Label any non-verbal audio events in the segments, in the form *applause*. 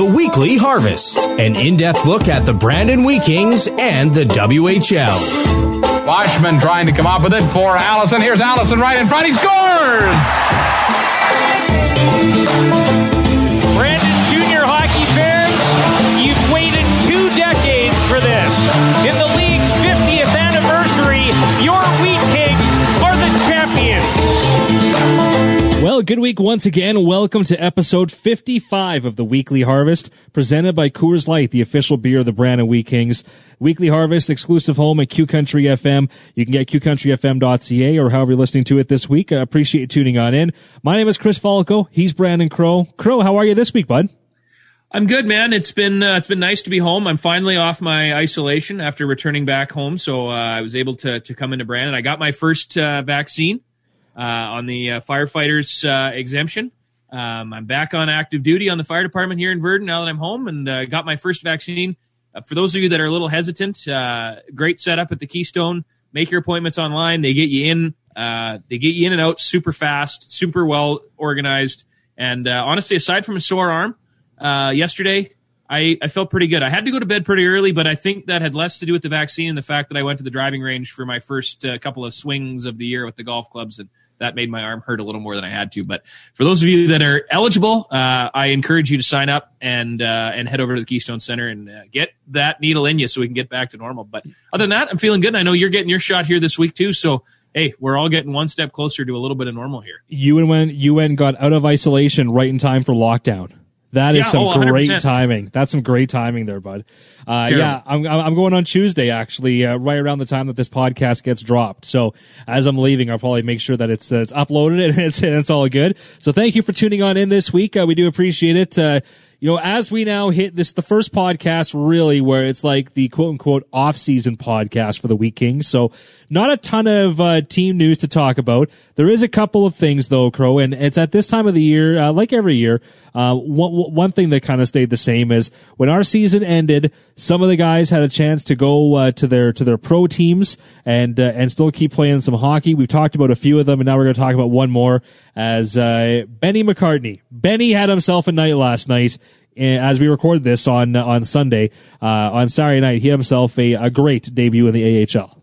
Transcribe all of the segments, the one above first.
The Weekly Harvest, an in depth look at the Brandon Wheat Kings and the WHL. Washman trying to come up with it for Allison. Here's Allison right in front. He scores! Brandon Junior Hockey fans, you've waited two decades for this. Well, good week once again. Welcome to episode 55 of the Weekly Harvest, presented by Coors Light, the official beer of the Brandon Wheat Kings. Weekly Harvest, exclusive home at Q Country FM. You can get qcountryfm.ca or however you're listening to it this week. I appreciate you tuning on in. My name is Chris Falco. He's Brandon Crow. Crow, how are you this week, bud? I'm good, man. It's been uh, it's been nice to be home. I'm finally off my isolation after returning back home, so uh, I was able to to come into Brandon. I got my first uh, vaccine on the uh, firefighters uh, exemption. Um, I'm back on active duty on the fire department here in Virden now that I'm home and got my first vaccine. for those of you that are a little hesitant, great setup at the Keystone. Make your appointments online. They get you in. they get you in and out super fast, super well organized. And honestly, aside from a sore arm, uh, yesterday, I, I felt pretty good. I had to go to bed pretty early, but I think that had less to do with the vaccine and the fact that I went to the driving range for my first uh, couple of swings of the year with the golf clubs, and that made my arm hurt a little more than I had to. But for those of you that are eligible, uh, I encourage you to sign up and uh, and head over to the Keystone Center and uh, get that needle in you so we can get back to normal. But other than that, I'm feeling good. And I know you're getting your shot here this week too, so hey, we're all getting one step closer to a little bit of normal here. You and when you went got out of isolation right in time for lockdown. That is Yeah, some oh, great timing. That's some great timing there, bud. Uh, yeah, I'm, I'm going on Tuesday actually, uh, right around the time that this podcast gets dropped. So as I'm leaving, I'll probably make sure that it's, uh, it's uploaded and *laughs* it's, and it's all good. So thank you for tuning on in this week. Uh, we do appreciate it. Uh, you know, as we now hit this, the first podcast really where it's like the quote unquote off season podcast for the Wheat Kings. So not a ton of, uh, team news to talk about. There is a couple of things though, Crow, and it's at this time of the year, uh, like every year, uh, one, one thing that kind of stayed the same is when our season ended, some of the guys had a chance to go, uh, to their, to their pro teams and, uh, and still keep playing some hockey. We've talked about a few of them and now we're going to talk about one more as, uh, Benny McCartney. Benny had himself a night last night eh, as we recorded this on on Sunday, uh, on Saturday night, he had himself a, a great debut in the AHL.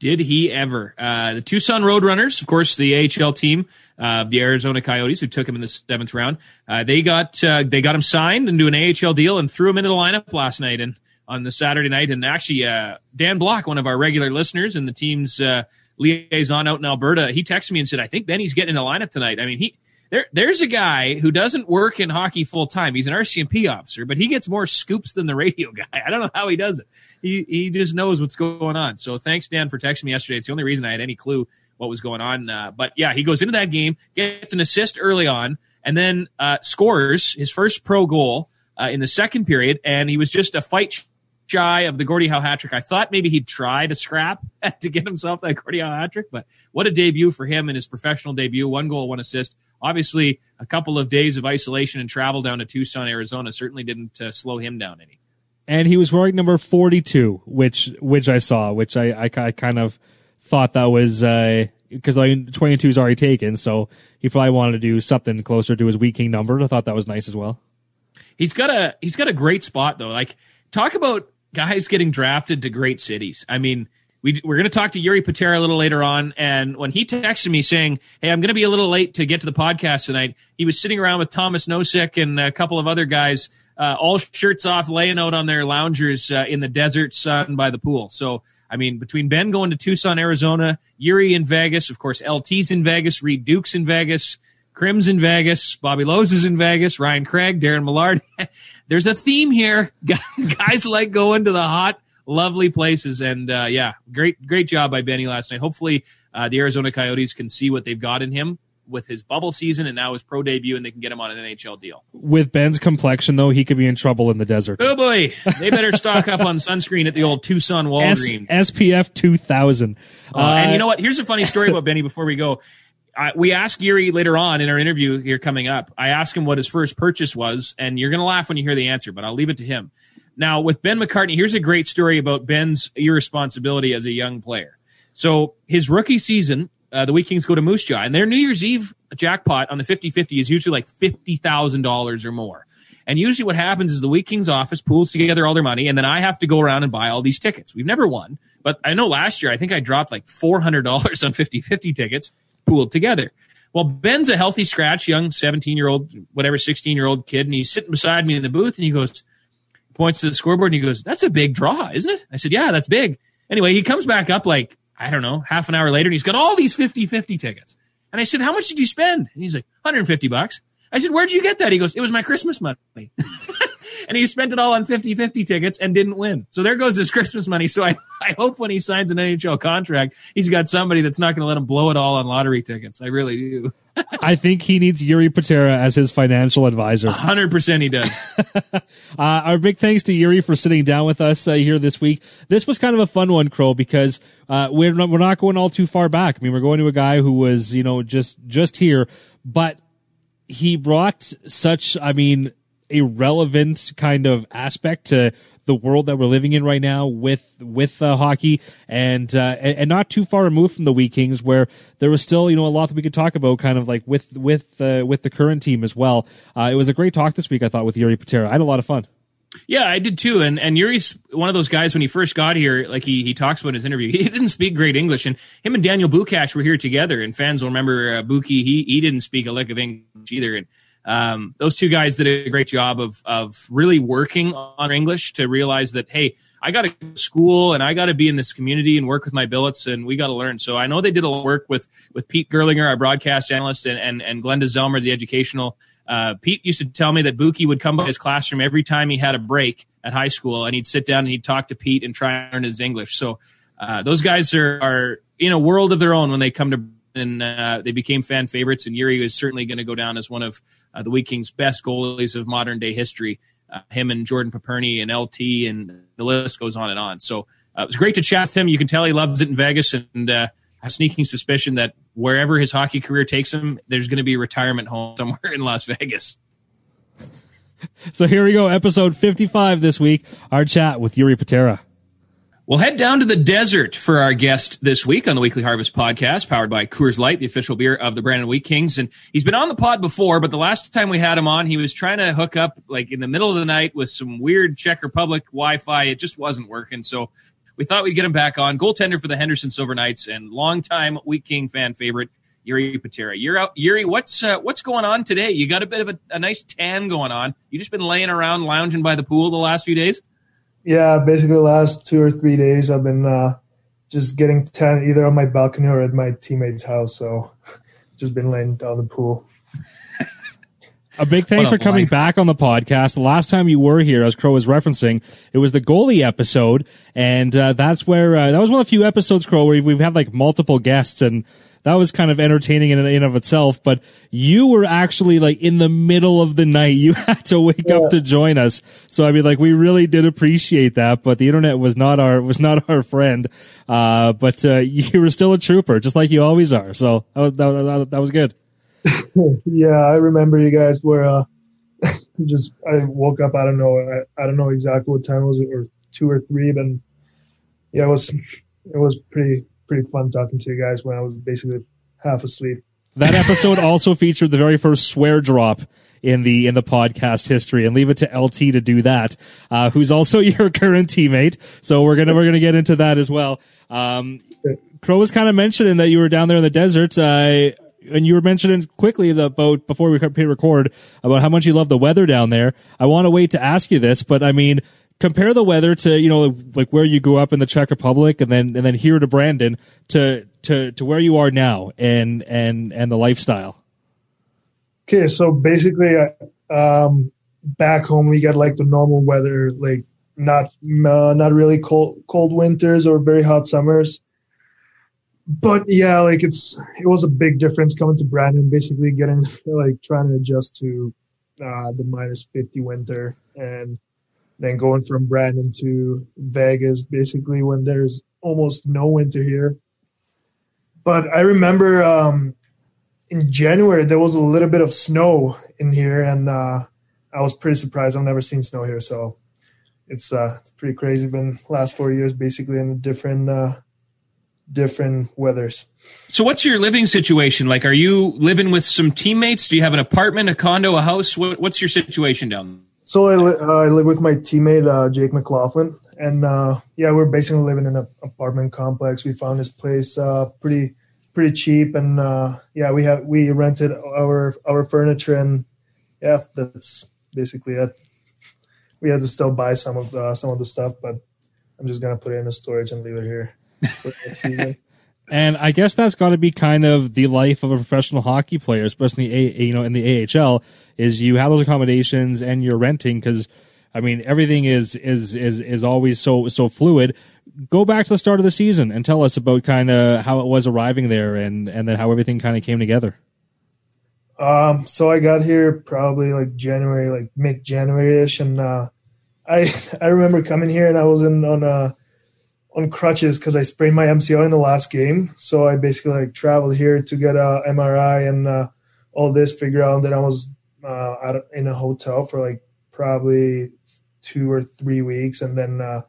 Did he ever? Uh, the Tucson Roadrunners, of course, the AHL team uh, the Arizona Coyotes, who took him in the seventh round. Uh, they got uh, they got him signed into an AHL deal and threw him into the lineup last night and on the Saturday night. And actually, uh, Dan Block, one of our regular listeners and the team's uh, liaison out in Alberta, he texted me and said, "I think Benny's getting in the lineup tonight." I mean, he there there's a guy who doesn't work in hockey full time. He's an RCMP officer, but he gets more scoops than the radio *laughs* guy. I don't know how he does it. He he just knows what's going on. So thanks, Dan, for texting me yesterday. It's the only reason I had any clue what was going on. Uh, but yeah, he goes into that game, gets an assist early on, and then uh, scores his first pro goal uh, in the second period, and he was just a fight shy of the Gordie Howe hat trick. I thought maybe he'd try to scrap *laughs* to get himself that Gordie Howe hat trick, but what a debut for him in his professional debut. One goal, one assist. Obviously, a couple of days of isolation and travel down to Tucson, Arizona certainly didn't uh, slow him down any. And he was wearing number 42, which, which I saw, which I, I, I kind of thought that was, uh, cause I mean, 22 is already taken. So he probably wanted to do something closer to his Wheat King number. I thought that was nice as well. He's got a he's got a great spot though. Like talk about guys getting drafted to great cities. I mean, we we're going to talk to Yuri Patera a little later on, and when he texted me saying, "Hey, I'm going to be a little late to get to the podcast tonight," he was sitting around with Thomas Nosek and a couple of other guys, uh, all shirts off, laying out on their loungers uh, in the desert sun by the pool. So. I mean, between Ben going to Tucson, Arizona, Yuri in Vegas, of course, LT's in Vegas, Reid Duke's in Vegas, Crim's in Vegas, Bobby Lowe's is in Vegas, Ryan Craig, Darren Millard. *laughs* There's a theme here. *laughs* Guys like going to the hot, lovely places. And uh, yeah, great, great job by Benny last night. Hopefully, uh, the Arizona Coyotes can see what they've got in him with his bubble season and now his pro debut, and they can get him on an NHL deal. With Ben's complexion, though, he could be in trouble in the desert. Oh boy, they better stock up on sunscreen at the old Tucson S- Walgreens. SPF 2000. Uh, and you know what? Here's a funny story about Benny before we go. I, we asked Yuri later on in our interview here coming up. I asked him what his first purchase was, and you're going to laugh when you hear the answer, but I'll leave it to him. Now, with Ben McCartney, here's a great story about Ben's irresponsibility as a young player. So, his rookie season, uh, the Wheat Kings go to Moose Jaw, and their New Year's Eve jackpot on the 50 50 is usually like $50,000 or more. And usually what happens is the Wheat Kings office pools together all their money and then I have to go around and buy all these tickets. We've never won, but I know last year I think I dropped like $400 on 50-50 tickets pooled together. Well, Ben's a healthy scratch, young 17 year old, whatever, 16 year old kid. And he's sitting beside me in the booth and he goes, points to the scoreboard and he goes, that's a big draw, isn't it? I said, yeah, that's big. Anyway, he comes back up like, I don't know, half an hour later and he's got all these 50-50 tickets. And I said, how much did you spend? And he's like, 150 bucks. I said, where'd you get that? He goes, it was my Christmas money. *laughs* and he spent it all on 50-50 tickets and didn't win. So there goes his *laughs* Christmas money. So I, I hope when he signs an NHL contract, he's got somebody that's not going to let him blow it all on lottery tickets. I really do. *laughs* I think he needs Yuri Patera as his financial advisor. 100% he does. *laughs* uh, our big thanks to Yuri for sitting down with us uh, here this week. This was kind of a fun one, Crow, because uh, we're not, we're not going all too far back. I mean, we're going to a guy who was, you know, just just here, but he brought such, I mean, a relevant kind of aspect to the world that we're living in right now with with uh, hockey and, uh, and, not too far removed from the Wheat Kings where there was still you know a lot that we could talk about kind of like with with uh, with the current team as well. Uh, it was a great talk this week I thought with Yuri Patera. I had a lot of fun. Yeah, I did too. And and Jiri's one of those guys when he first got here, like he he talks about his interview, *laughs* he didn't speak great English, and him and Daniel Bukac were here together. And fans will remember uh, Buki. He he didn't speak a lick of English either. And um, those two guys did a great job of of really working on English to realize that hey, I got to go to school and I got to be in this community and work with my billets and we got to learn. So I know they did a lot of work with with Pete Gerlinger, our broadcast analyst, and and, and Glenda Zelmer, the educational. Uh, Pete used to tell me that Buki would come by his classroom every time he had a break at high school, and he'd sit down and he'd talk to Pete and try and learn his English. So uh, those guys are are in a world of their own when they come to and uh, they became fan favorites. And Yuri is certainly going to go down as one of uh, the Wheat Kings' best goalies of modern day history. Uh, him and Jordan Papirny and LT, and the list goes on and on. So uh, it was great to chat with him. You can tell he loves it in Vegas, and uh, a sneaking suspicion that wherever his hockey career takes him, there's going to be a retirement home *laughs* somewhere in Las Vegas. So here we go, episode 55 this week, our chat with Yuri Patera. We'll head down to the desert for our guest this week on the Weekly Harvest podcast, powered by Coors Light, the official beer of the Brandon Wheat Kings. And he's been on the pod before, but the last time we had him on, he was trying to hook up like in the middle of the night with some weird Czech Republic Wi-Fi. It just wasn't working. So we thought we'd get him back on. Goaltender for the Henderson Silver Knights and longtime Wheat King fan favorite, Yuri Patera. You're out, Jiri. What's uh, what's going on today? You got a bit of a, a nice tan going on. You just been laying around, lounging by the pool the last few days yeah, basically the last two or three days I've been uh, just getting tan either on my balcony or at my teammate's house. So *laughs* just been laying down the pool. A big thanks for coming life. back on the podcast. The last time you were here, as Crow was referencing, it was the goalie episode, and uh, that's where uh, that was one of the few episodes, Crow, where we've had like multiple guests, and that was kind of entertaining in and of itself. But you were actually like in the middle of the night. You *laughs* had to wake yeah. up to join us. So I mean, like we really did appreciate that. But the internet was not our *laughs* was not our friend. Uh, but uh, *laughs* you were still a trooper, just like you always are. So that that, that was good. yeah, I remember you guys were. Uh, just I woke up. I don't know. I, I don't know exactly what time it was it, or two or three. But yeah, it was it was pretty pretty fun talking to you guys when I was basically half asleep. That episode also featured the very first swear drop in the in the podcast history, and leave it to LT to do that, uh, who's also *laughs* your current teammate. So we're gonna we're gonna get into that as well. Um, Crow was kind of mentioning that you were down there in the desert. Uh, and you were mentioning quickly the about before we hit record about how much you love the weather down there. I want to wait to ask you this, but I mean, compare the weather to you know like where you grew up in the Czech Republic and then and then here to Brandon to to to where you are now and and and the lifestyle. Okay, so basically, um, back home we get like the normal weather, like not uh, not really cold cold winters or very hot summers. But yeah, like it's it was a big difference coming to Brandon, basically getting *laughs* like trying to adjust to uh, the minus fifty winter and then going from Brandon to Vegas, basically when there's almost no winter here. But I remember um, in January there was a little bit of snow in here, and uh, I was pretty surprised. I've never seen snow here, so it's uh, it's pretty crazy. Been last four years basically in different uh, different weathers. So, what's your living situation like? Are you living with some teammates? Do you have an apartment, a condo, a house? What, what's your situation down? So I, li- uh, I live with my teammate uh, Jake McLaughlin, and uh, yeah, we're basically living in an apartment complex. We found this place uh, pretty pretty cheap, and uh, yeah, we have we rented our our furniture, and yeah, that's basically it. We had to still buy some of the, some of the stuff, but I'm just gonna put it in the storage and leave it here. *laughs* And I guess that's got to be kind of the life of a professional hockey player, especially in the A, you know in the AHL. Is you have those accommodations and you're renting because, I mean, everything is is is is always so so fluid. Go back to the start of the season and tell us about kind of how it was arriving there and and then how everything kind of came together. Um, so I got here probably like January, like mid January ish, and uh, I *laughs* I remember coming here and I was in on uh on crutches because I sprained my MCL in the last game. So I basically like traveled here to get a MRI and uh, all this. Figure out that I was uh, in a hotel for like probably two or three weeks, and then uh,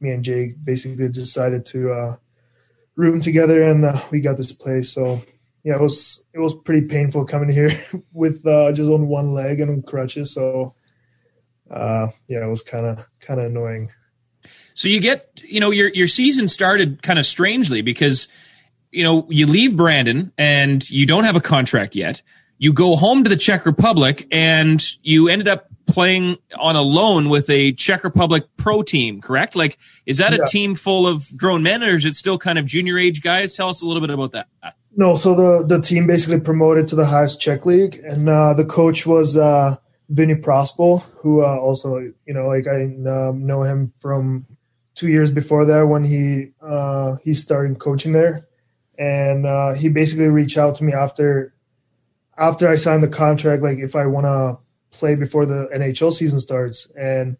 me and Jake basically decided to uh, room together, and uh, we got this place. So yeah, it was it was pretty painful coming here *laughs* with uh, just on one leg and on crutches. So uh, yeah, it was kind of kind of annoying. So you get, you know, your your season started kind of strangely because, you know, you leave Brandon and you don't have a contract yet. You go home to the Czech Republic and you ended up playing on a loan with a Czech Republic pro team, correct? Like, is that Yeah. a team full of grown men or is it still kind of junior age guys? Tell us a little bit about that. No, so the the team basically promoted to the highest Czech league, and uh, the coach was uh, Vinny Prospal, who uh, also you know like I um, know him from two years before that when he uh, he started coaching there, and uh, he basically reached out to me after after I signed the contract, like if I want to play before the NHL season starts, and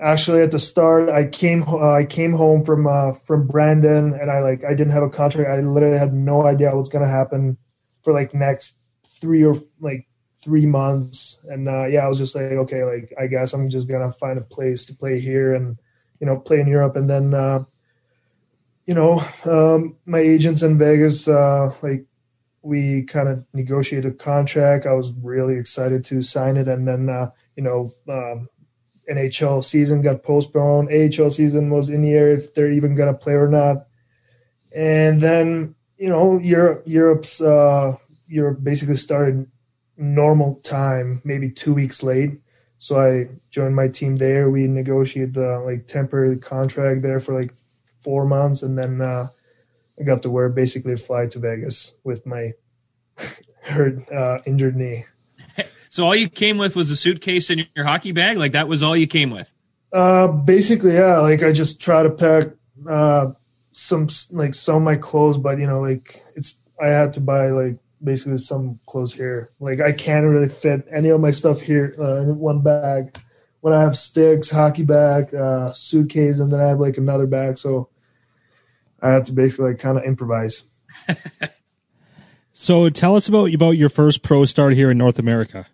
actually at the start i came uh, i came home from uh, from brandon and i like i didn't have a contract. I literally had no idea what's to happen for like next three or like three months. And uh, yeah i was just like okay like i guess i'm just gonna find a place to play here and you know play in europe and then uh, you know um, my agents in vegas uh, like we kind of negotiated a contract i was really excited to sign it and then uh, you know um, NHL season got postponed. AHL season was in the air if they're even gonna play or not. And then you know Europe, Europe's uh, Europe basically started normal time, maybe two weeks late. So I joined my team there. We negotiated the like temporary contract there for like four months, and then uh, I got to wear basically fly to Vegas with my *laughs* hurt uh, injured knee. *laughs* So all you came with was a suitcase and your hockey bag? Like that was all you came with? Uh, basically, yeah. Like I just try to pack uh some like some of my clothes, but you know, like it's I had to buy like basically some clothes here. Like I can't really fit any of my stuff here uh, in one bag. When I have sticks, hockey bag, uh, suitcase, and then I have like another bag, so I have to basically like kind of improvise. *laughs* So tell us about about your first pro start here in North America.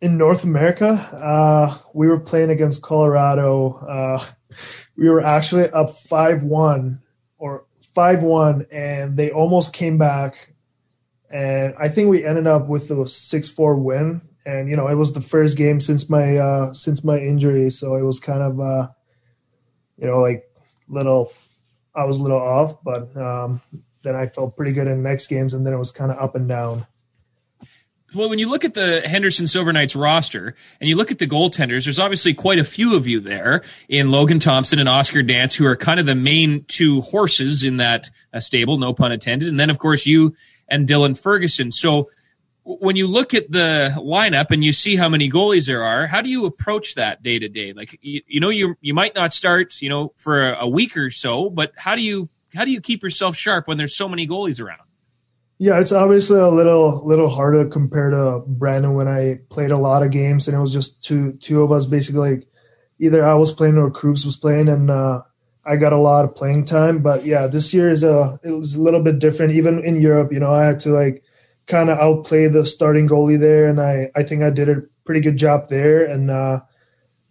in North America, uh, we were playing against Colorado. Uh, we were actually up five one or five one, and they almost came back. And I think we ended up with a six four win. And you know, it was the first game since my uh, since my injury, so it was kind of uh, you know like little. I was a little off, but um, then I felt pretty good in the next games, and then it was kind of up and down. Well, when you look at the Henderson Silver Knights roster and you look at the goaltenders, there's obviously quite a few of you there in Logan Thompson and Oscar Dansk, who are kind of the main two horses in that uh, stable, no pun intended. And then, of course, you and Dylan Ferguson. So when you look at the lineup and you see how many goalies there are, how do you approach that day to day? Like, you, you know, you you might not start, you know, for a, a week or so, but how do you how do you keep yourself sharp when there's so many goalies around? Yeah, it's obviously a little little harder compared to Brandon when I played a lot of games and it was just two two of us basically like either I was playing or Kroops was playing and uh, I got a lot of playing time. But yeah, this year is a it was a little bit different. Even in Europe, you know, I had to like kind of outplay the starting goalie there, and I I think I did a pretty good job there. And uh,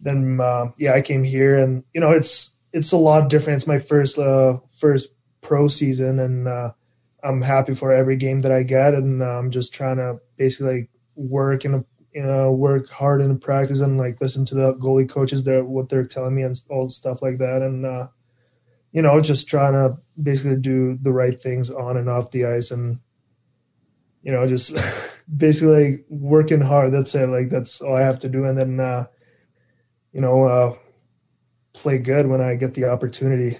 then uh, yeah, I came here, and you know, it's it's a lot different. It's my first uh, first pro season, and uh, I'm happy for every game that I get, and uh, I'm just trying to basically work in a you know, work hard in the practice and like listen to the goalie coaches, their what they're telling me and all stuff like that, and uh, you know, just trying to basically do the right things on and off the ice, and you know, just *laughs* basically like working hard. That's it. Like that's all I have to do, and then uh, you know, uh, play good when I get the opportunity.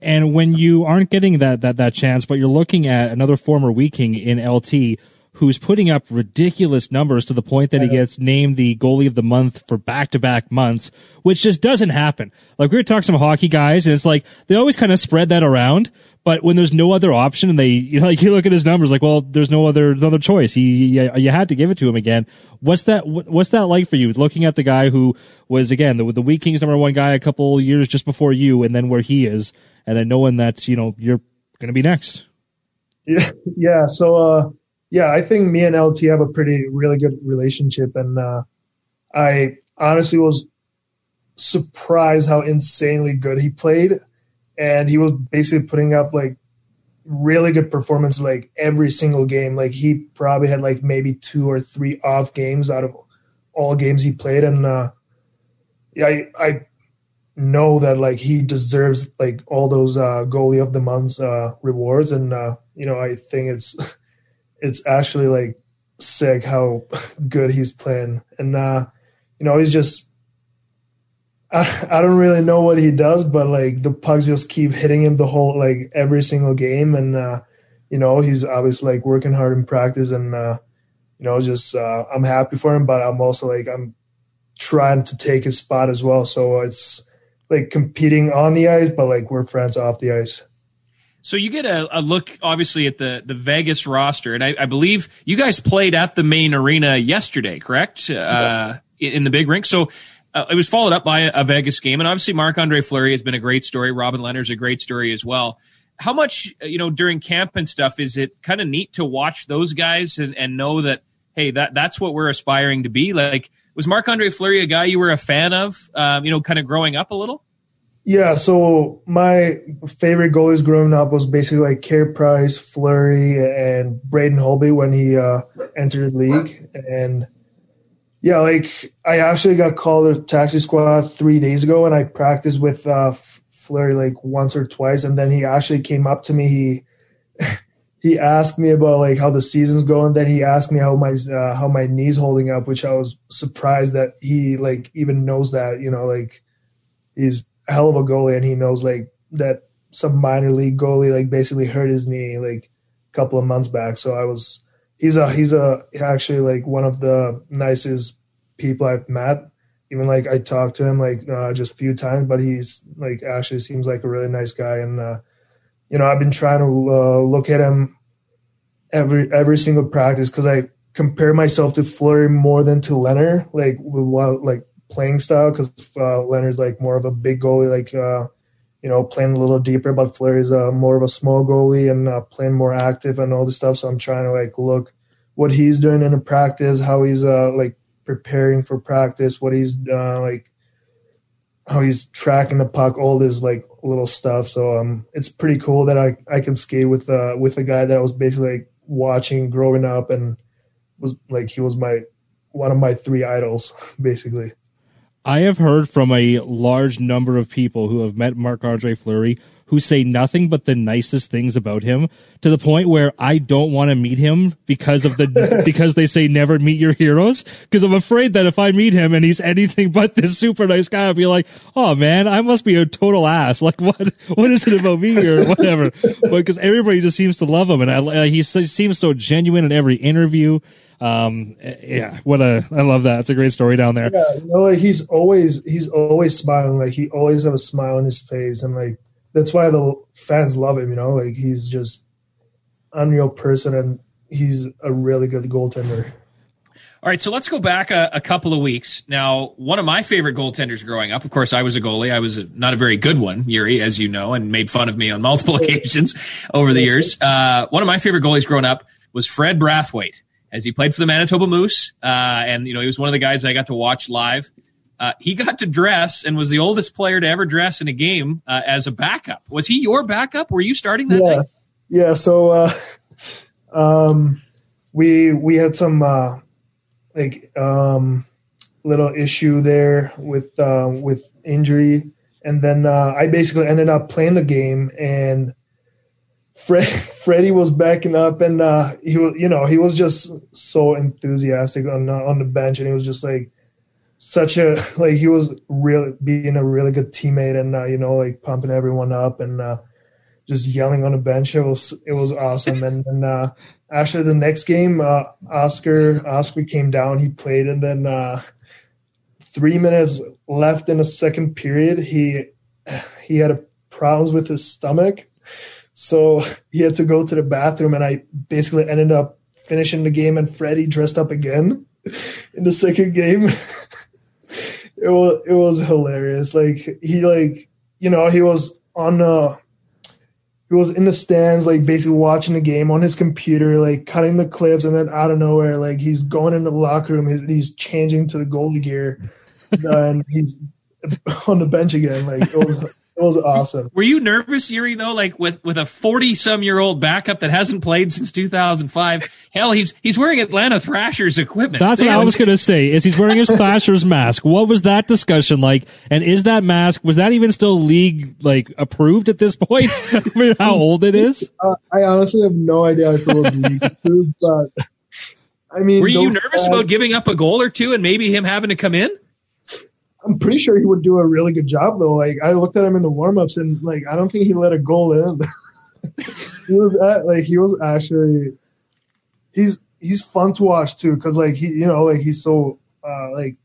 And when you aren't getting that that that chance, but you're looking at another former Wheat King in LT who's putting up ridiculous numbers to the point that he gets named the goalie of the month for back to back months, which just doesn't happen. Like we were talking to some hockey guys and it's like they always kind of spread that around. But when there's no other option and they, *laughs* you know, like you look at his numbers, like, well, there's no other, no other choice. He, you, you had to give it to him again. What's that, what's that like for you? Looking at the guy who was, again, the, the Wheat Kings number one guy a couple years just before you and then where he is and then knowing that, you know, you're going to be next. Yeah. *laughs* Yeah. So, uh, yeah, I think me and LT have a pretty really good relationship, and uh, I honestly was surprised how insanely good he played, and he was basically putting up like really good performance like every single game. Like he probably had like maybe two or three off games out of all games he played, and uh, yeah, I, I know that like he deserves like all those uh, goalie of the month uh, rewards, and uh, you know I think it's it's actually like sick how *laughs* good he's playing. And uh, you know, he's just I, I don't really know what he does, but like the pucks just keep hitting him the whole like every single game. And uh, you know, he's obviously like working hard in practice and uh, you know, just uh, I'm happy for him, but I'm also like I'm trying to take his spot as well. So it's like competing on the ice, but like we're friends off the ice. So you get a, a, look, obviously, at the, the Vegas roster, and I, I, believe you guys played at the main arena yesterday, correct? Uh, in the big rink. So uh, it was followed up by a, a Vegas game, and obviously Marc Andre Fleury has been a great story. Robin Lehner's a great story as well. How much, you know, during camp and stuff, is it kind of neat to watch those guys and, and know that, hey, that that's what we're aspiring to be? Like, was Marc Andre Fleury a guy you were a fan of, um, you know, kind of growing up a little? Yeah, so my favorite goalies growing up was basically like Carey Price, Fleury, and Braden Holtby when he uh, entered the league. And yeah, like I actually got called to taxi squad three days ago, and I practiced with uh, Fleury like once or twice. And then he actually came up to me. He *laughs* he asked me about like how the season's going. Then he asked me how my uh, how my knees holding up, which I was surprised that he like even knows that. You know, like he's hell of a goalie, and he knows like that some minor league goalie like basically hurt his knee like a couple of months back. So I was he's a he's a actually like one of the nicest people I've met. Even like I talked to him like uh, just a few times, but he's like actually seems like a really nice guy, and uh, you know I've been trying to uh, look at him every every single practice because I compare myself to Fleury more than to Lehner. like while like playing style because uh, Lehner's like more of a big goalie, like uh, you know playing a little deeper, but Fleury's uh, more of a small goalie and uh, playing more active and all this stuff. So I'm trying to like look what he's doing in a practice, how he's uh, like preparing for practice, what he's uh, like, how he's tracking the puck, all this like little stuff. So um, it's pretty cool that I I can skate with uh with a guy that I was basically like watching growing up and was like he was my one of my three idols *laughs* basically. I have heard from a large number of people who have met Marc Andre Fleury who say nothing but the nicest things about him to the point where I don't want to meet him because of the *laughs* because they say never meet your heroes. Because I'm afraid that if I meet him and he's anything but this super nice guy I'll be like oh man I must be a total ass. Like what what is it about me or whatever? *laughs* But because everybody just seems to love him and I, he seems so genuine in every interview um yeah. what a i love that. It's a great story down there. Yeah you know, like he's always he's always smiling. Like he always have a smile on his face. And like that's why the fans love him you know? Like he's just unreal person and he's a really good goaltender. All right, so let's go back a, a, couple of weeks. Now, one of my favorite goaltenders growing up, of course, I was a goalie. I was a, not a very good one, Yuri, as you know, and made fun of me on multiple *laughs* occasions over the years. Uh, one of my favorite goalies growing up was Fred Brathwaite as he played for the Manitoba Moose. Uh, and, you know, he was one of the guys that I got to watch live. Uh, he got to dress and was the oldest player to ever dress in a game uh, as a backup. Was he your backup? Were you starting that yeah. Yeah. So, uh, *laughs* um, we, we had some, uh, like um, little issue there with uh, with injury, and then uh, I basically ended up playing the game and. Fred, Freddie was backing up, and uh, he was, you know, he was just so enthusiastic on on the bench, and he was just like, such a *laughs* like he was really being a really good teammate and uh, you know like pumping everyone up and uh, just yelling on the bench. It was it was awesome. And and uh, actually the next game, uh, Oscar Oscar came down. He played, and then uh, three minutes left in the second period, he he had problems with his stomach, so *laughs* he had to go to the bathroom. And I basically ended up finishing the game, and Freddie dressed up again *laughs* in the second game. *laughs* it was it was hilarious. Like he like you know he was on uh he was in the stands like basically watching the game on his computer like cutting the clips and then out of nowhere like he's going in the locker room he's, he's changing to the goalie gear and he's on the bench again like it was was awesome. Were you nervous, Yuri? Though, like with with a forty some year old backup that hasn't played since two thousand five. Hell, he's he's wearing Atlanta Thrashers equipment. That's what I was going to say. Is he's wearing his Thrashers mask? What was that discussion like? And is that mask was that even still league like approved at this point? *laughs* how old it is? Uh, I honestly have no idea if it was league *laughs* approved, but I mean, were you nervous uh, about giving up a goal or two and maybe him having to come in? I'm pretty sure he would do a really good job though. Like I looked at him in the warmups and like I don't think he let a goal in. *laughs* he was at, like he was actually he's he's fun to watch too because like he you know like he's so uh like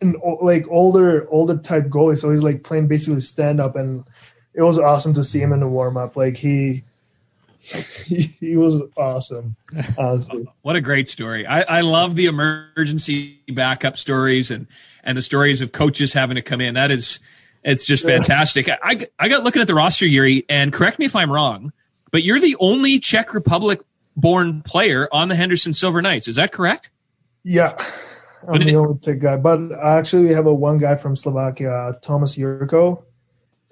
an like older older type goalie so he's like playing basically stand up and it was awesome to see him in the warm up like he *laughs* he, was awesome honestly. what a great story I, I love the emergency backup stories and and the stories of coaches having to come in. That is, it's just fantastic. I, I got looking at the roster, Yuri, and correct me if I'm wrong, but you're the only Czech Republic born player on the Henderson Silver Knights. Is that correct? Yeah. I'm the only Czech guy, but actually we have a one guy from Slovakia, uh, Thomas Jurco.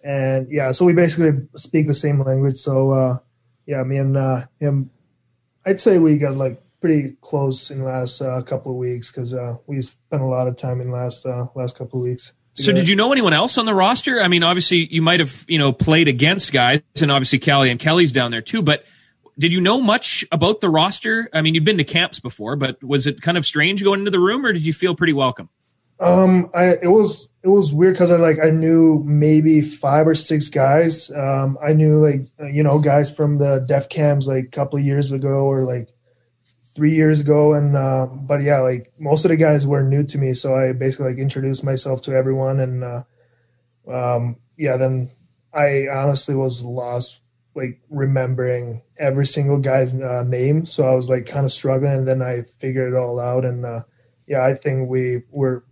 And yeah, so we basically speak the same language. So, uh, yeah, me and uh, him, I'd say we got like pretty close in the last uh, couple of weeks because uh, we spent a lot of time in last uh, last couple of weeks. So, did you know anyone else on the roster? I mean, obviously, you might have you know played against guys, and obviously Kelly and Kelly's down there too. But did you know much about the roster? I mean, you've been to camps before, but was it kind of strange going into the room, or did you feel pretty welcome? Um, I it was it was weird because I like I knew maybe five or six guys. Um, I knew like you know guys from the dev camps like a couple of years ago, or like three years ago. And uh, but yeah like most of the guys were new to me. So i basically like introduced myself to everyone and uh, um, yeah then i honestly was lost like remembering every single guy's uh, name. So i was like kind of struggling and then i figured it all out. And uh, yeah i think we were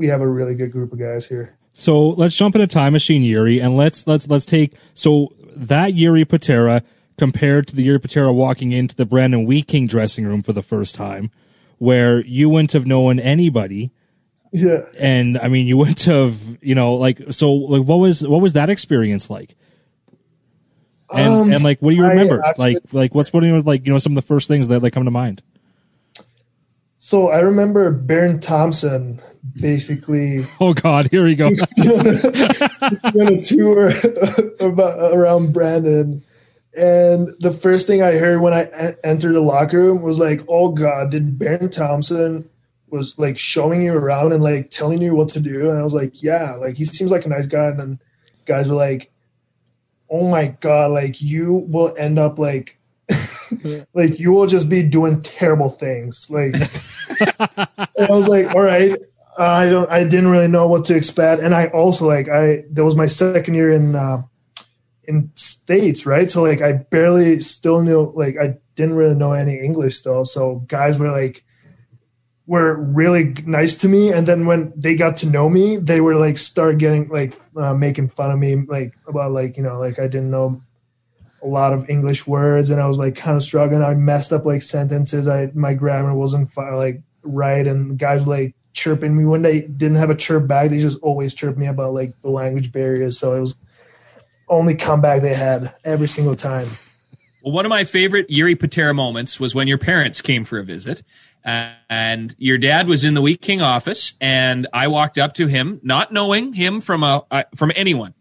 we have a really good group of guys here so let's jump in a time machine yuri and let's let's let's take so that yuri patera compared to the Yuri Patera walking into the Brandon Wheat King dressing room for the first time, where you wouldn't have known anybody. Yeah. And I mean, you wouldn't have, you know, like, so, like, what was, what was that experience like? And, um, and like, what do you remember? Actually, like, like, what's what, like, you know, some of the first things that like come to mind? So I remember Baron Thompson basically. *laughs* Oh God, here we go. *laughs* on a tour *laughs* about, around Brandon, and the first thing I heard when I entered the locker room was like, "Oh God, did Baron Thompson was like showing you around and like telling you what to do?" And I was like, "Yeah, like he seems like a nice guy." And then guys were like, "Oh my God, like you will end up like." *laughs* like you will just be doing terrible things like i was like all right i don't i didn't really know what to expect and i also like i that was my second year in uh, in states, right? So like I barely still knew like I didn't really know any English still. So guys were like were really nice to me and then when they got to know me they were like start getting like uh, making fun of me like about like you know like i didn't know a lot of english words and i was like kind of struggling. I messed up like sentences. I my grammar wasn't like right and guys like chirping me. When they didn't have a chirp back. They just always chirped me about like the language barriers so it was only comeback they had every single time. Well, one of my favorite Yuri Patera moments was when your parents came for a visit, Uh, and your dad was in the Wheat King office, and I walked up to him, not knowing him from a uh, from anyone,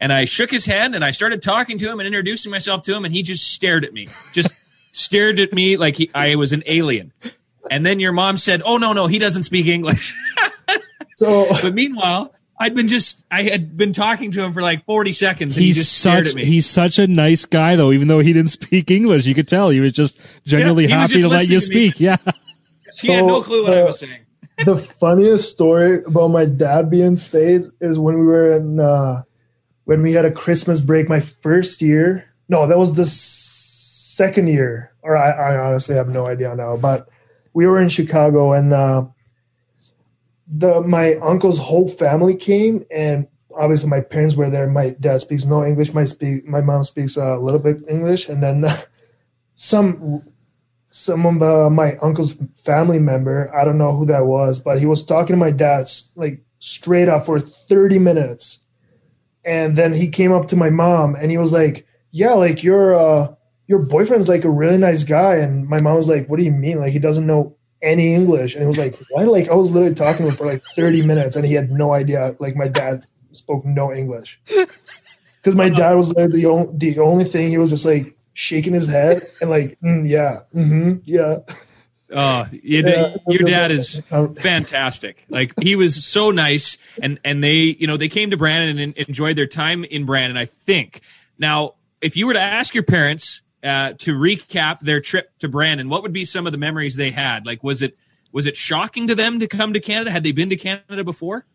and I shook his hand and I started talking to him and introducing myself to him, and he just stared at me, just *laughs* stared at me like he, I was an alien. And then your mom said, "Oh no, no, he doesn't speak English." *laughs* So but meanwhile, I'd been just I had been talking to him for like forty seconds, and he He's just stared such at me. he's such a nice guy though. Even though he didn't speak English, you could tell he was just genuinely he was happy just to let you listening to me. speak. Yeah, he had no clue what I uh, was saying. *laughs* the funniest story about my dad being states is when we were in uh, when we had a Christmas break my first year. No, that was the second year, or I, I honestly have no idea now. But we were in Chicago, and uh, the my uncle's whole family came, and obviously my parents were there. My dad speaks no English. My speak my mom speaks a little bit English, and then some some of uh, my uncle's family member i don't know who that was but he was talking to my dad like straight up for 30 minutes and then he came up to my mom and he was like yeah like your uh your boyfriend's like a really nice guy. And my mom was like what do you mean? Like he doesn't know any english. And he was like why like i was literally talking to him for like 30 minutes and he had no idea like my dad spoke no english. *laughs* Because my dad was like the only, the only thing he was just like shaking his head and like mm, yeah hmm yeah Oh, your, Yeah, your dad is *laughs* fantastic. Like he was so nice, and and they, you know, they came to Brandon and enjoyed their time in Brandon. I think now, if you were to ask your parents uh, to recap their trip to Brandon, what would be some of the memories they had? Like, was it was it shocking to them to come to Canada? Had they been to Canada before?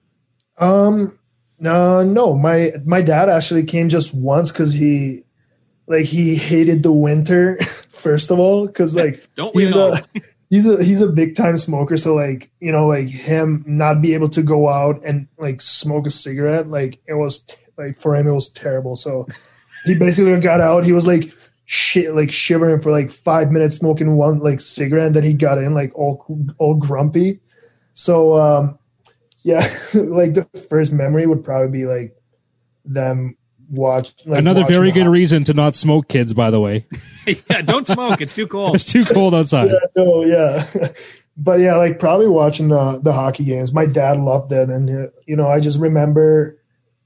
Um, no, no. My my dad actually came just once because he, like, he hated the winter. *laughs* First of all, because like, Don't we all? *laughs* he's a he's a big time smoker. So like, you know, like him not be able to go out and like smoke a cigarette, like it was t- like for him it was terrible. So he basically got out. He was like shit, like shivering for like five minutes, smoking one like cigarette. And then he got in like all all grumpy. So um, yeah, *laughs* like the first memory would probably be like them watch like, another watching very good hockey. reason to not smoke, kids. By the way, *laughs* yeah, don't smoke. It's too cold. it's too cold outside. No, yeah, *laughs* but yeah, like probably watching the the hockey games. My dad loved it, and uh, you know, I just remember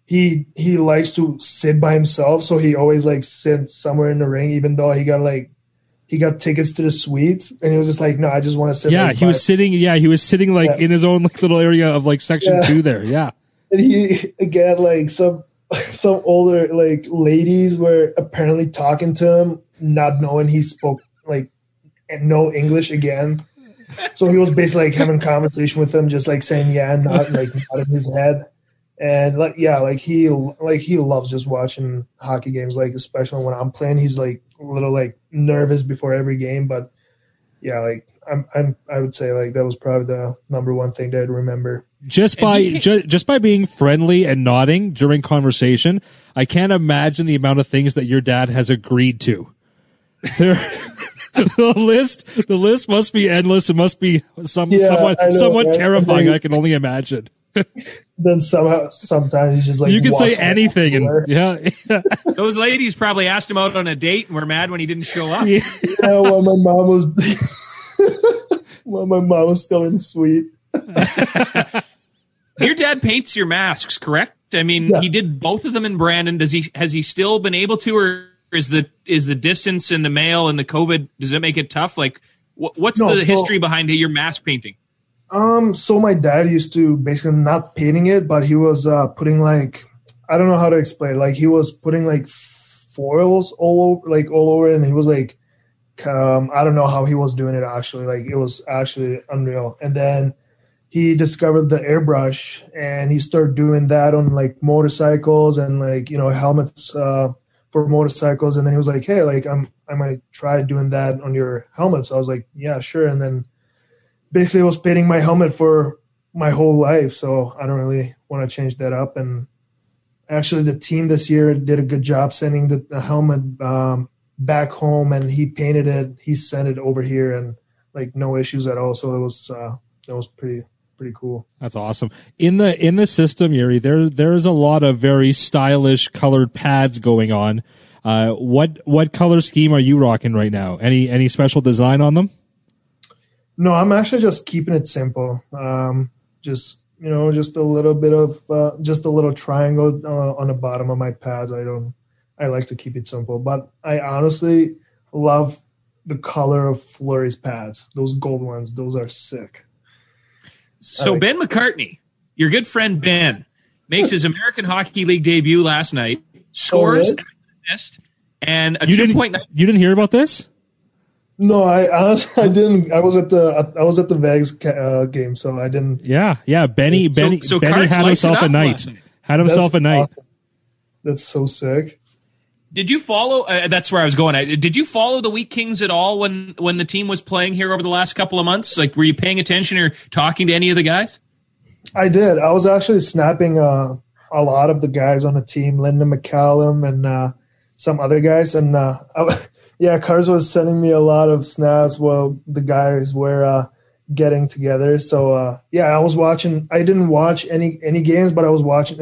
he he likes to sit by himself, so he always like sit somewhere in the ring, even though he got like he got tickets to the suites, and he was just like, no, I just want to sit. Yeah, like, he by was sitting. Yeah, he was sitting like Yeah. in his own like little area of like section Yeah. two there. Yeah, and he again like some *laughs* some older like ladies were apparently talking to him not knowing he spoke like no english again. So he was basically like having conversation with them just like saying yeah not like nodding his head. And like yeah like he like he loves just watching hockey games like especially when i'm playing. He's like a little like nervous before every game but yeah like i'm i'm i would say like that was probably the number one thing that i'd remember just by ju- just by being friendly and nodding during conversation, I can't imagine the amount of things that your dad has agreed to. There, *laughs* the list the list must be endless. It must be some Yeah, somewhat know, somewhat right? terrifying. Very- I can only imagine. *laughs* then somehow sometimes he's just like You can say anything, and yeah, yeah. *laughs* Those ladies probably asked him out on a date and were mad when he didn't show up. yeah, while my mom was while my mom was still in the suite. *laughs* Your dad paints your masks, correct? I mean, Yeah. he did both of them in Brandon. Does he? Has he still been able to, or is the is the distance and the mail and the COVID does it make it tough? Like, wh- what's No, the so- history behind your mask painting? Um, so my dad used to basically not painting it, but he was uh putting like I don't know how to explain. Like he was putting like foils all over, like all over, it, and he was like, um, I don't know how he was doing it actually. Like it was actually unreal. And then he discovered the airbrush, and he started doing that on like motorcycles and like you know helmets uh, for motorcycles. And then he was like, hey, like I'm I might try doing that on your helmet. So I was like, yeah, sure. And then basically I was painting my helmet for my whole life. So I don't really want to change that up. And actually, the team this year did a good job sending the, the helmet um, back home, and he painted it. He sent it over here, and like no issues at all. So it was uh, that was pretty pretty cool. That's awesome. In the in the system, Yuri, there there is a lot of very stylish colored pads going on. Uh, what what color scheme are you rocking right now? Any any special design on them? No, I'm actually just keeping it simple. Um, just you know, just a little bit of uh, just a little triangle uh, on the bottom of my pads. I don't. I like to keep it simple, but I honestly love the color of Fleury's pads. Those gold ones, those are sick. So like- Ben McCartney, your good friend Ben, makes his American Hockey League debut last night. Scores Oh, really? assist, and a You two didn't point nine. *laughs* you didn't hear about this? No, I honestly I didn't. I was at the I was at the Vegas uh, game, so I didn't. Yeah, yeah. Benny Benny so Benny Carts had himself a night. night. Had himself a night. awesome. That's so sick. Did you follow? Uh, that's where I was going. I, did you follow the Wheat Kings at all when when the team was playing here over the last couple of months? Like, were you paying attention or talking to any of the guys? I did. I was actually snapping uh, a lot of the guys on the team, Lynden McCallum and uh, some other guys. And uh, *laughs* I, yeah, Cars was sending me a lot of snaps while the guys were uh, getting together. So uh, yeah, I was watching. I didn't watch any any games, but I was watching.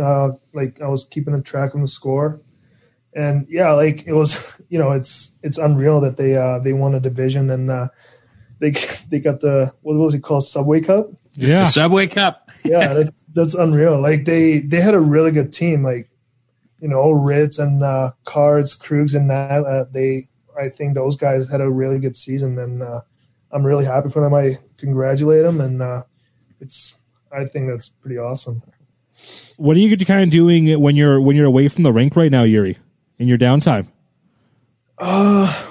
Like I was keeping a track of the score. And yeah, like it was, *laughs* you know, it's it's unreal that they uh, they won a division and uh, they *laughs* they got the what was it called Subway Cup Yeah. The Subway Cup. *laughs* yeah, that's that's unreal. Like they they had a really good team. Like you know, Ritz and uh, Cards, Krugs, and that. Uh, they, I think those guys had a really good season, and uh, I'm really happy for them. I congratulate them, and uh, it's I think that's pretty awesome. What are you kind of doing when you're when you're away from the rink right now, Yuri? In your downtime?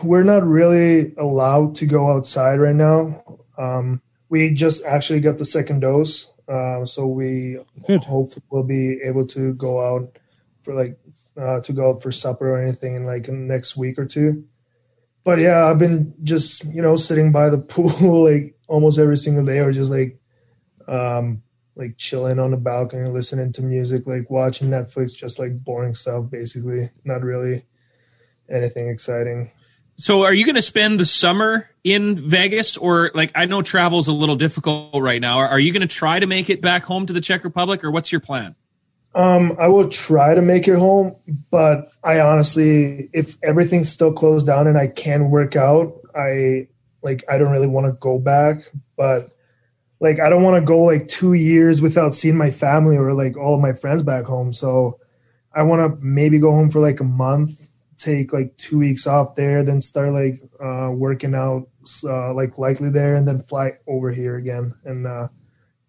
We're not really allowed to go outside right now. Um, we just actually got the second dose, uh, so we Good. hopefully will be able to go out for like uh, to go out for supper or anything in like in next week or two. But yeah, I've been just you know sitting by the *laughs* pool like almost every single day, or just like um, like chilling on the balcony, listening to music, like watching Netflix, just like boring stuff, basically. Not really anything exciting. So, are you going to spend the summer in Vegas, or like I know travel's a little difficult right now? Are, are you going to try to make it back home to the Czech Republic, or what's your plan? Um, I will try to make it home, but I honestly, if everything's still closed down and I can work out, I like I don't really want to go back. But like I don't want to go like two years without seeing my family or like all my friends back home. So I want to maybe go home for like a month, take like two weeks off there, then start like uh, working out uh, like likely there, and then fly over here again and uh,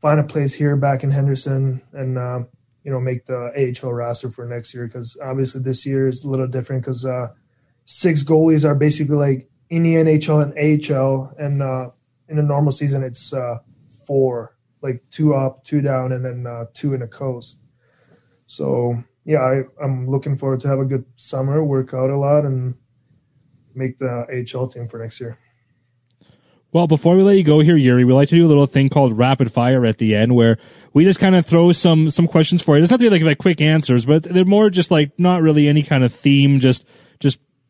find a place here back in Henderson and. Uh, you know make the AHL roster for next year because obviously this year is a little different because uh, six goalies are basically like in the NHL and AHL, and uh, in a normal season it's uh, four, like two up, two down, and then uh, two in a coast. So yeah, I, I'm looking forward to have a good summer, work out a lot, and make the AHL team for next year. Well, before we let you go here, Yuri, we like to do a little thing called rapid fire at the end where we just kind of throw some some questions for you. It's not to be like, like quick answers, but they're more just like not really any kind of theme, just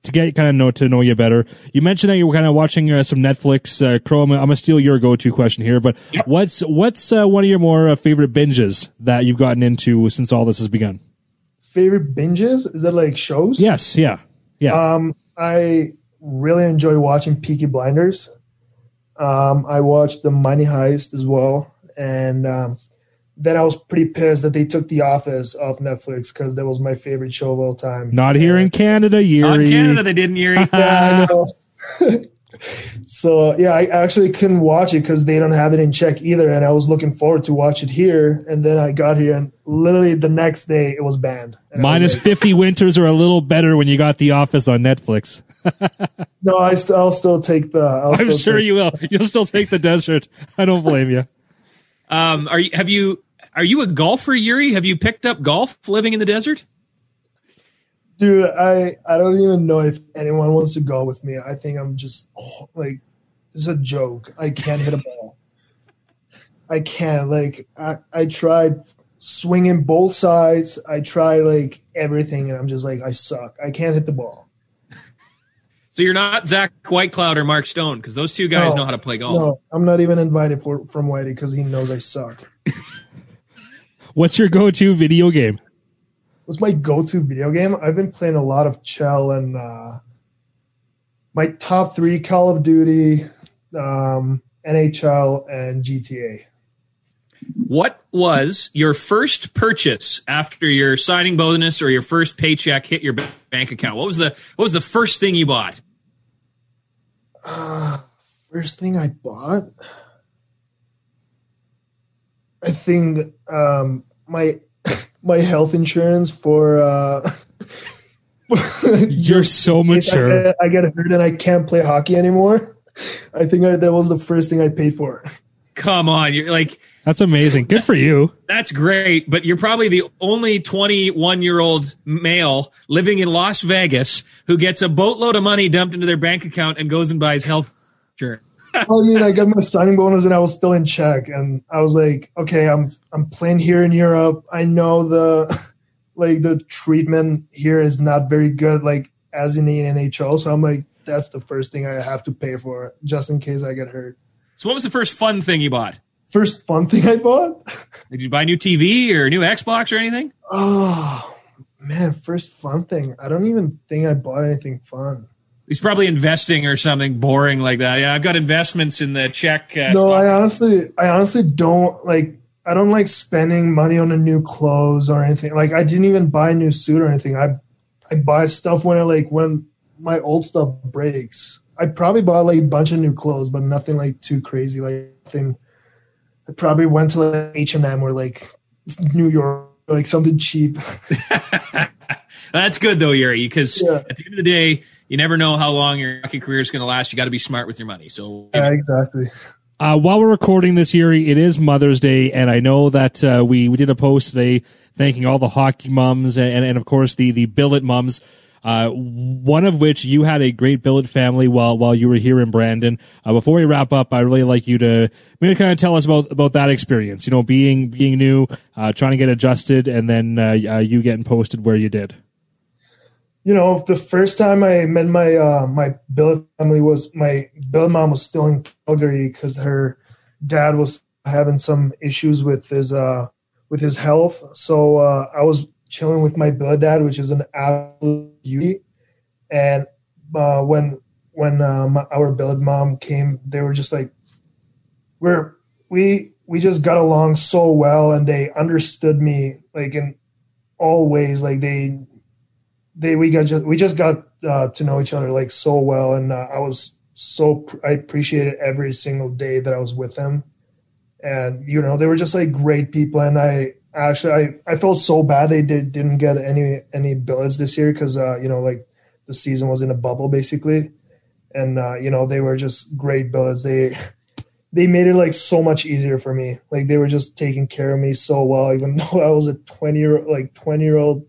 to get kind of know to know you better. You mentioned that you were kind of watching uh, some Netflix. Uh, Crow, I'm, I'm gonna steal your go to question here, but what's what's uh, one of your more uh, favorite binges that you've gotten into since all this has begun? Favorite binges? Is that like shows? Yes, yeah, yeah. Um, I really enjoy watching Peaky Blinders. Um, I watched The Money Heist as well, and um, then I was pretty pissed that they took The Office off Netflix because that was my favorite show of all time. not here in Canada, On Yuri. Canada, they didn't hear you. Yeah, I know. *laughs* so yeah, I actually couldn't watch it because they don't have it in Czech either, and I was looking forward to watch it here. And then I got here, and literally the next day it was banned. And I was like, 50 *laughs* winters are a little better when you got The Office on Netflix. *laughs* No, I st- I'll still take the. I'll I'm still sure take- you will. You'll still take the desert. I don't blame you. Um, are you have you are you a golfer, Yuri? Have you picked up golf living in the desert? Dude, I I don't even know if anyone wants to go with me. I think I'm just oh, like it's a joke. I can't hit a ball. I can't. Like I I tried swinging both sides. I tried like everything, and I'm just like I suck. I can't hit the ball. *laughs* So you're not Zach Whitecloud or Mark Stone because those two guys No, know how to play golf. No, I'm not even invited for from Whitey because he knows I suck. *laughs* What's your go-to video game? What's my go-to video game? I've been playing a lot of Chell and uh, my top three: Call of Duty, um, NHL, and GTA. What was your first purchase after your signing bonus or your first paycheck hit your bank account? What was the what was the first thing you bought? Uh, first thing I bought, I think um, my my health insurance for. Uh, *laughs* You're so mature. I get, I get hurt and I can't play hockey anymore. I think I, that was the first thing I paid for. Come on, you're like that's amazing. Good for you. That's great, but you're probably the only 21 year old male living in Las Vegas who gets a boatload of money dumped into their bank account and goes and buys health insurance. I mean, I got my signing bonus and I was still in Czech, and I was like, okay, I'm I'm playing here in Europe. I know the *laughs* like the treatment here is not very good, like as in the NHL. So I'm like, that's the first thing I have to pay for, just in case I get hurt. So, what was the first fun thing you bought? First fun thing I bought? *laughs* Did you buy a new TV or a new Xbox or anything? Oh man, first fun thing. I don't even think I bought anything fun. He's probably investing or something boring like that. Yeah, I've got investments in the Czech. Uh, no, I honestly, I honestly don't like. I don't like spending money on a new clothes or anything. Like I didn't even buy a new suit or anything. I, I buy stuff when I like when my old stuff breaks. I probably bought like a bunch of new clothes, but nothing like too crazy. Like thing. I probably went to like H and M or like New York, like something cheap. *laughs* That's good though, Yuri, because yeah. at the end of the day, you never know how long your hockey career is going to last. You got to be smart with your money. So yeah, exactly. Uh, while we're recording this, Yuri, it is Mother's Day, and I know that uh, we we did a post today thanking all the hockey mums and, and, and of course the the billet mums. Uh, one of which you had a great billet family while while you were here in Brandon. Uh, before we wrap up, I really like you to maybe kind of tell us about about that experience. You know, being being new, uh, trying to get adjusted, and then uh, uh, you getting posted where you did you know, the first time I met my uh, my billet family was my billet mom was still in Calgary because her dad was having some issues with his uh, with his health. So uh, I was chilling with my billet dad, which is an absolute beauty. And uh, when when um, our billet mom came, they were just like, "We're we we just got along so well, and they understood me like in all ways. Like they they we got just we just got uh, to know each other like so well, and uh, I was so I appreciated every single day that I was with them, and you know they were just like great people, and I actually I, I felt so bad they did didn't get any any billets this year because uh, you know like the season was in a bubble basically, and uh, you know they were just great billets. They *laughs* they made it like so much easier for me. Like they were just taking care of me so well, even *laughs* though I was a twenty year like twenty year old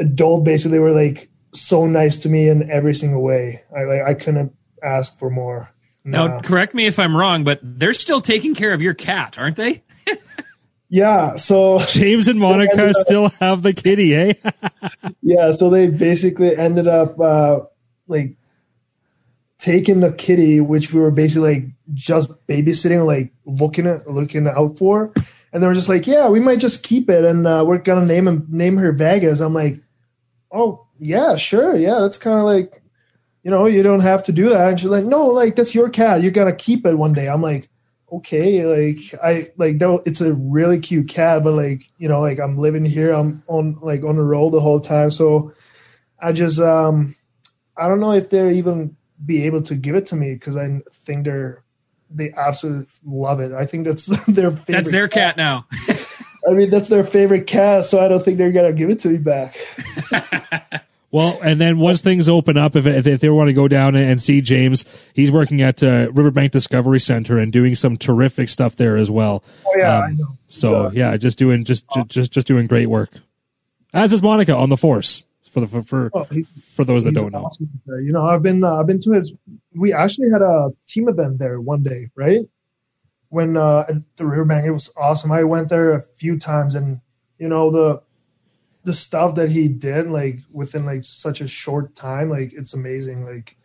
adult basically were like so nice to me in every single way. I like I couldn't ask for more. Nah. Now, correct me if I'm wrong, but they're still taking care of your cat, aren't they? *laughs* yeah. So *laughs* James and Monica up, still have the kitty, eh? *laughs* yeah. So they basically ended up uh, like taking the kitty, which we were basically like just babysitting, like looking at looking out for, and they were just like, "Yeah, we might just keep it, and uh, we're gonna name him name her Vegas." I'm like, oh yeah, sure, yeah, that's kind of like, you know, you don't have to do that. And she's like, no, like that's your cat. You gotta keep it one day. I'm like, okay, like I like that. It's a really cute cat, but like you know, like I'm living here. I'm on like on the road the whole time, so I just um, I don't know if they're even be able to give it to me because I think they're they absolutely love it. I think that's *laughs* their favorite. That's their cat, cat now. *laughs* I mean, that's their favorite cast, so I don't think they're gonna give it to me back. *laughs* well, and then once things open up, if if, if they want to go down and see James, he's working at uh, Riverbank Discovery Center and doing some terrific stuff there as well. Oh yeah, um, I know. So, yeah, just doing just, just just just doing great work. As is Monica on the Force for the for for, oh, he, for those that don't awesome know. You know, I've been uh, I've been to his. We actually had a team event there one day, right? When uh, at the Riverbank. It was awesome. I went there a few times, and you know the the stuff that he did, like within like such a short time, like it's amazing. Like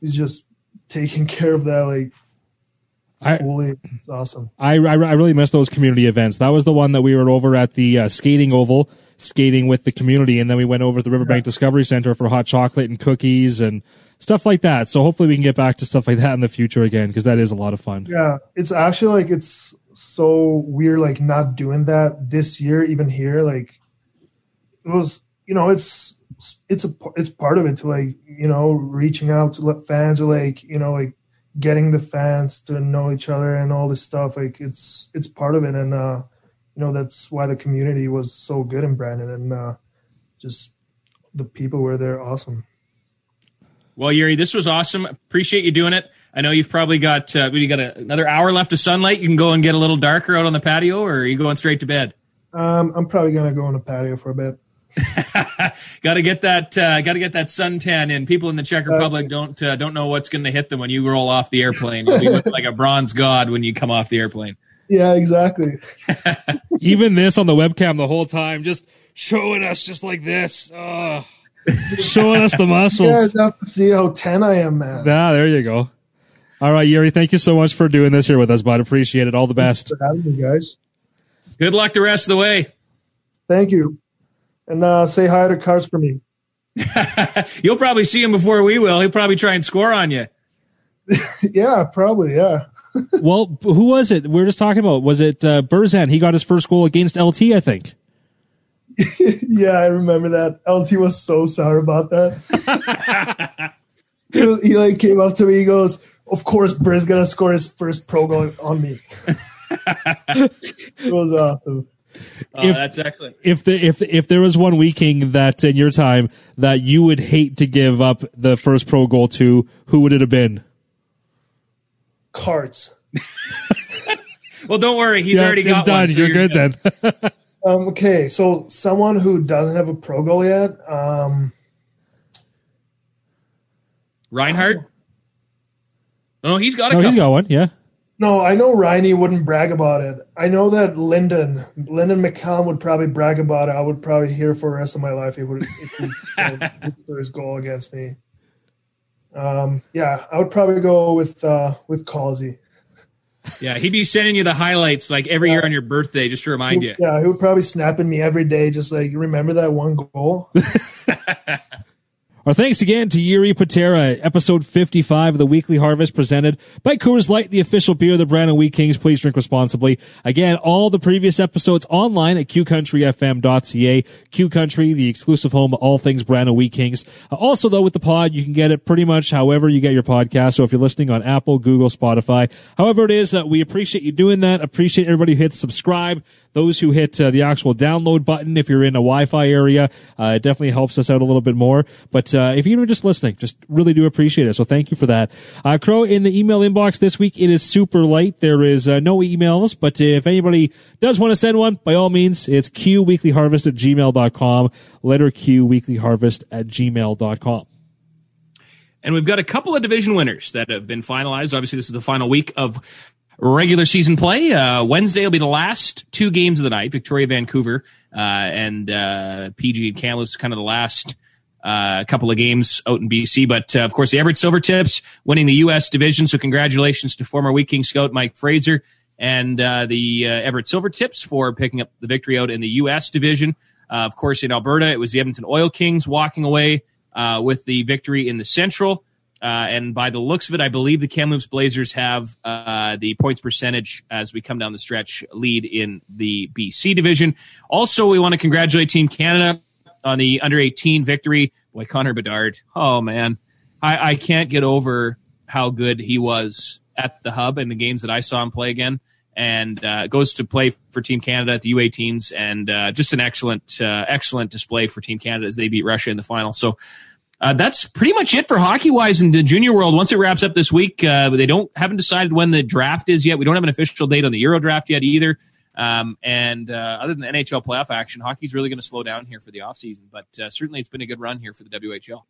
he's just *laughs* taking care of that, like I, fully. It's awesome. I, I, I really miss those community events. That was the one that we were over at the uh, skating oval skating with the community, and then we went over to the Riverbank yeah. Discovery Center for hot chocolate and cookies and stuff like that. So hopefully we can get back to stuff like that in the future again because that is a lot of fun. Yeah, it's actually like it's so weird, like not doing that this year, even here. Like it was, you know, it's it's a it's part of it to like you know reaching out to fans or like you know like getting the fans to know each other and all this stuff. Like it's it's part of it, and uh, you know that's why the community was so good in Brandon, and uh, just the people were there awesome. Well, Yuri, this was awesome. Appreciate you doing it. I know you've probably got uh, you got a, another hour left of sunlight. You can go and get a little darker out on the patio, or are you going straight to bed? Um, I'm probably gonna go on the patio for a bit. *laughs* got to get that. Uh, got to get that suntan in. People in the Czech Republic don't uh, don't know what's going to hit them when you roll off the airplane. You look like a bronze god when you come off the airplane. *laughs* Yeah, exactly. *laughs* Even this on the webcam the whole time, just showing us just like this. Oh showing us the muscles. Yeah, see how ten I am, man. Ah, there you go. All right, Yuri, thank you so much for doing this here with us, bud. Appreciate it. All the best. Thanks for having me, guys. Good luck the rest of the way. Thank you, and uh, say hi to Cars for me. *laughs* You'll probably see him before we will. He'll probably try and score on you. *laughs* yeah, probably. Yeah. *laughs* well, who was it? We are just talking about. Was it uh, Burzan? He got his first goal against LT, I think. *laughs* yeah, I remember that. LT was so sorry about that. *laughs* he, was, he, like came up to me. He goes, "Of course, Briz gonna score his first pro goal on me." *laughs* it was awesome. Oh, if, that's excellent. If the if if there was one King that in your time that you would hate to give up the first pro goal to, who would it have been? Carts. well, don't worry, he's yeah, already got done. one. So you're, you're, good, good. then. Um, okay, so someone who doesn't have a pro goal yet. Um, Reinhardt. Oh, he's got a. No, couple. he's got one. Yeah. No, I know Riney wouldn't brag about it. I know that Lynden, Lynden McCallum would probably brag about it. I would probably hear for the rest of my life he would if he *laughs* for his goal against me. Um, yeah, I would probably go with uh, with Causey. Yeah, he'd be sending you the highlights like every yeah. year on your birthday just to remind you. Yeah, he would probably snapping me every day, just like you remember that one goal. *laughs* Our thanks again to Yuri Patera, episode 55 of the Weekly Harvest presented by Coors Light, the official beer of the Brand Brandon Wheat Kings. Please drink responsibly. Again, all the previous episodes online at qcountryfm.ca. Q Country, the exclusive home of all things Brand Brandon Wheat Kings. Uh, also, though, with the pod, you can get it pretty much however you get your podcast. So if you're listening on Apple, Google, Spotify, however it is, uh, we appreciate you doing that. Appreciate everybody who hits subscribe. Those who hit uh, the actual download button, if you're in a Wi-Fi area, uh, it definitely helps us out a little bit more. But uh, if you're just listening, just really do appreciate it. So thank you for that. Uh, Crow, in the email inbox this week, it is super light. There is uh, no emails, but if anybody does want to send one, by all means, it's qweeklyharvest at gmail.com, letter Q weeklyharvest at gmail.com. And we've got a couple of division winners that have been finalized. Obviously, this is the final week of regular season play. Uh, Wednesday will be the last two games of the night. Victoria, Vancouver, uh, and uh, PG and Kamloops, kind of the last uh, couple of games out in BC. But uh, of course, the Everett Silvertips winning the U.S. division. So congratulations to former Wheat King scout Mike Fraser and uh, the Everett Silvertips for picking up the victory out in the U.S. division. of course, in Alberta, it was the Edmonton Oil Kings walking away with the victory in the Central. Uh, and by the looks of it, I believe the Kamloops Blazers have uh, the points percentage as we come down the stretch lead in the BC division. Also, we want to congratulate Team Canada on the under 18 victory. Boy, Connor Bedard. Oh, man. I, I can't get over how good he was at the hub in the games that I saw him play again. And uh, goes to play for Team Canada at the U18s, and uh, just an excellent, uh, excellent display for Team Canada as they beat Russia in the final. So, uh, that's pretty much it for hockey wise in the junior world. Once it wraps up this week, uh, they don't haven't decided when the draft is yet. We don't have an official date on the Euro draft yet either. Um, and uh, other than the NHL playoff action, hockey's really going to slow down here for the offseason. But uh, certainly, it's been a good run here for the WHL.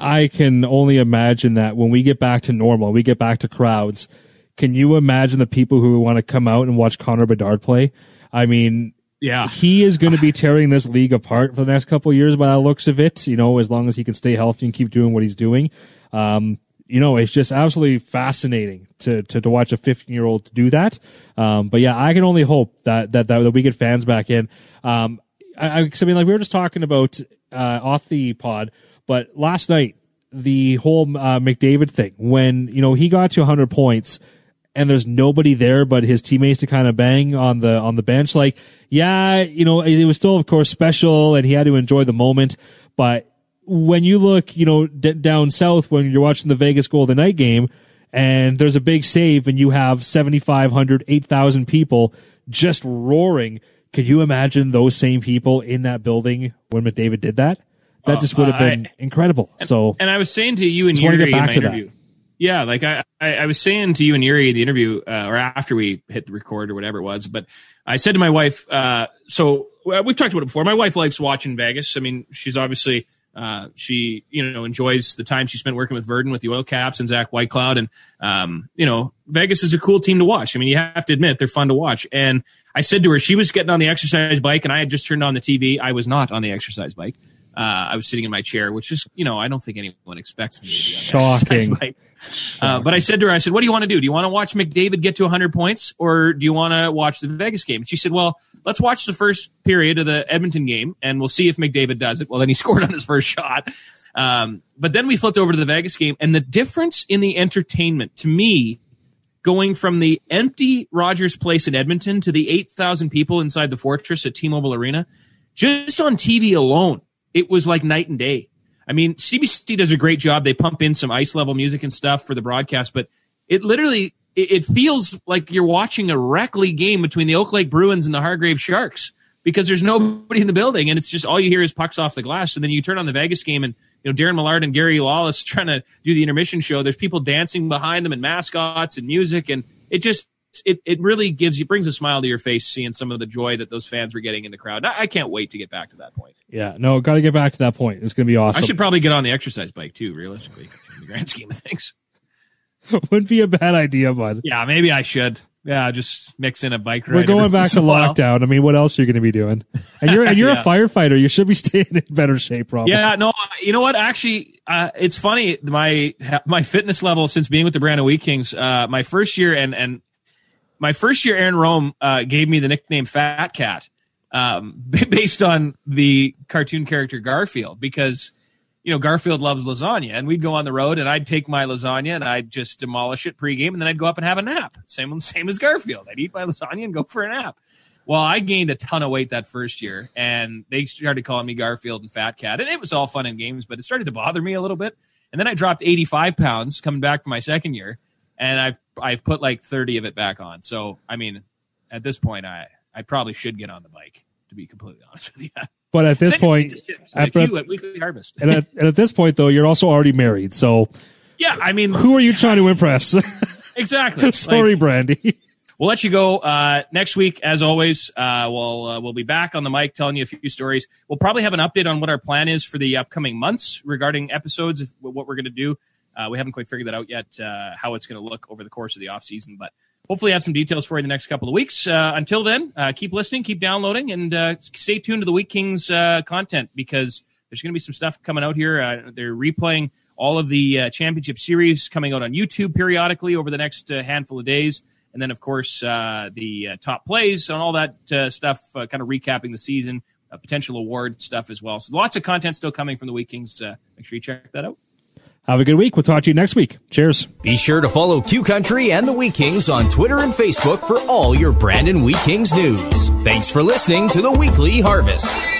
I can only imagine that when we get back to normal, we get back to crowds. Can you imagine the people who want to come out and watch Connor Bedard play? I mean, yeah, he is going to be tearing this league apart for the next couple years by the looks of it. You know, as long as he can stay healthy and keep doing what he's doing. Um, you know, it's just absolutely fascinating to, to, to watch a 15 year old do that. Um, but yeah, I can only hope that, that, that, we get fans back in. Um, I, I, I mean, like we were just talking about, uh, off the pod, but last night, the whole uh, McDavid thing when you know he got to 100 points and there's nobody there but his teammates to kind of bang on the on the bench. Like, yeah, you know, it was still of course special and he had to enjoy the moment, but when you look, you know, d- down south when you're watching the Vegas Golden Knight game and there's a big save and you have 7,500, 8,000 people just roaring. Could you imagine those same people in that building when McDavid did that? That Uh, just would have been I- incredible. So And I was saying to you and Just wanna Yuri get in back my to that. Yeah, like I, I, I was saying to you and Yuri in the interview, uh, or after we hit the record or whatever it was, but I said to my wife, uh, so we've talked about it before. My wife likes watching Vegas. I mean, she's obviously, uh, she, you know, enjoys the time she spent working with Virden with the Oil Caps and Zach Whitecloud. And, um, you know, Vegas is a cool team to watch. I mean, you have to admit they're fun to watch. And I said to her, she was getting on the exercise bike and I had just turned on the TV. I was not on the exercise bike. Uh, I was sitting in my chair, which is, you know, I don't think anyone expects me to be on the exercise Shocking. Uh, but I said to her, I said, what do you want to do? Do you want to watch McDavid get to 100 points or do you want to watch the Vegas game? And she said, well, let's watch the first period of the Edmonton game and we'll see if McDavid does it. Well, then he *laughs* scored on his first shot. Um, but then we flipped over to the Vegas game and the difference in the entertainment to me going from the empty Rogers Place in Edmonton to the 8,000 people inside the Fortress at T-Mobile Arena, just on TV alone, it was like night and day. I mean, CBC does a great job. They pump in some ice level music and stuff for the broadcast, but it literally, it, it feels like you're watching a rec league game between the Oak Lake Bruins and the Hargrave Sharks because there's nobody in the building and it's just all you hear is pucks off the glass. And then you turn on the Vegas game and, you know, Darren Millard and Gary Lawless *laughs* trying to do the intermission show. There's people dancing behind them and mascots and music. And it just, it, it really gives you, brings a smile to your face seeing some of the joy that those fans were getting in the crowd. I, I can't wait to get back to that point. yeah, no, got to get back to that point. It's going to be awesome. I should probably get on the exercise bike too, realistically, in the grand scheme of things. *laughs* Wouldn't be a bad idea, bud. Yeah, maybe I should. Yeah, just mix in a bike ride. We're going back to in a while. lockdown. I mean, what else are you going to be doing? And you're and you're *laughs* Yeah. a firefighter. You should be staying in better shape, probably. Yeah, no, you know what? Actually, uh, it's funny. My my fitness level since being with the Brandon Wheat Kings, uh, my first year and and my first year, Aaron Rome uh, gave me the nickname Fat Cat, um, *laughs* based on the cartoon character Garfield, because you know Garfield loves lasagna, and we'd go on the road, and I'd take my lasagna and I'd just demolish it pregame, and then I'd go up and have a nap. Same *laughs* same as Garfield. I'd eat my lasagna and go for a nap. Well, I gained a ton of weight that first year, and they started calling me Garfield and Fat Cat, and it was all fun and games, but it started to bother me a little bit. And then I dropped 85 pounds coming back from my second year, and I've I've put like 30 of it back on. So I mean, at this point, I I probably should get on the bike to be completely *laughs* honest with you. But at this Send point, at- at Weekly Harvest. and at, and at this point, though, you're also already married. So yeah, I mean, who are you trying to impress? *laughs* exactly. *laughs* Sorry, Like, Brandy. We'll let you go uh, next week, as always. Uh, we'll uh, we'll be back on the mic telling you a few stories. We'll probably have an update on what our plan is for the upcoming months regarding episodes, if, what we're going to do. Uh, we haven't quite figured that out yet, uh, how it's going to look over the course of the off season, but hopefully have some details for you in the next couple of weeks. Uh, until then, uh, keep listening, keep downloading, and uh, stay tuned to the Wheat Kings uh, content because there's going to be some stuff coming out here. They're replaying all of the championship series coming out on YouTube periodically over the next handful of days. And then, of course, the top plays and all that stuff, kind of recapping the season, potential award stuff as well. So lots of content still coming from the Wheat Kings. Make sure you check that out. Have a good week. We'll talk to you next week. Cheers. Be sure to follow Q Country and the Wheat Kings on Twitter and Facebook for all your Brandon Wheat Kings news. Thanks for listening to the Weekly Harvest.